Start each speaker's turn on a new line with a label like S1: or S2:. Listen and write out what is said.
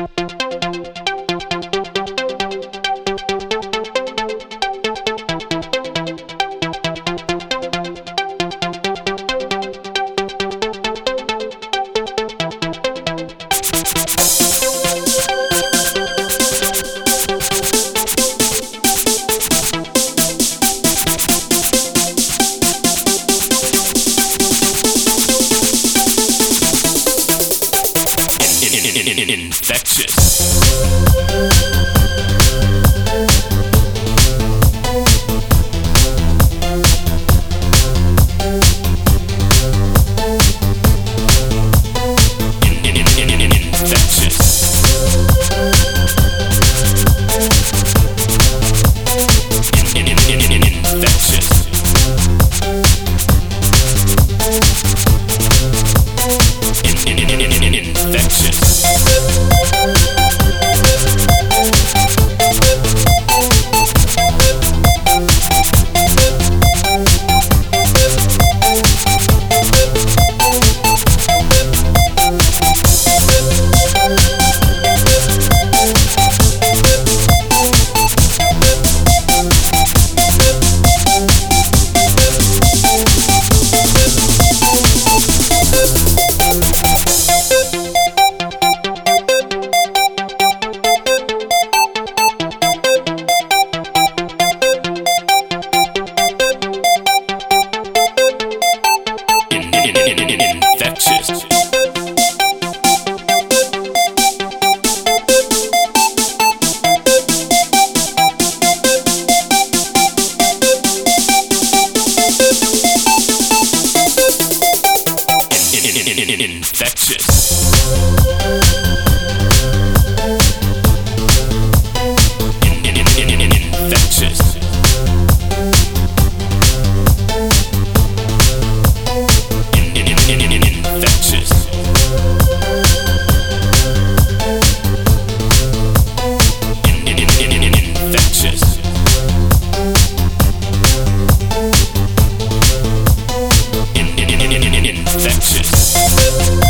S1: you in, in, in, infectious. infectious. infectious. Vengeance.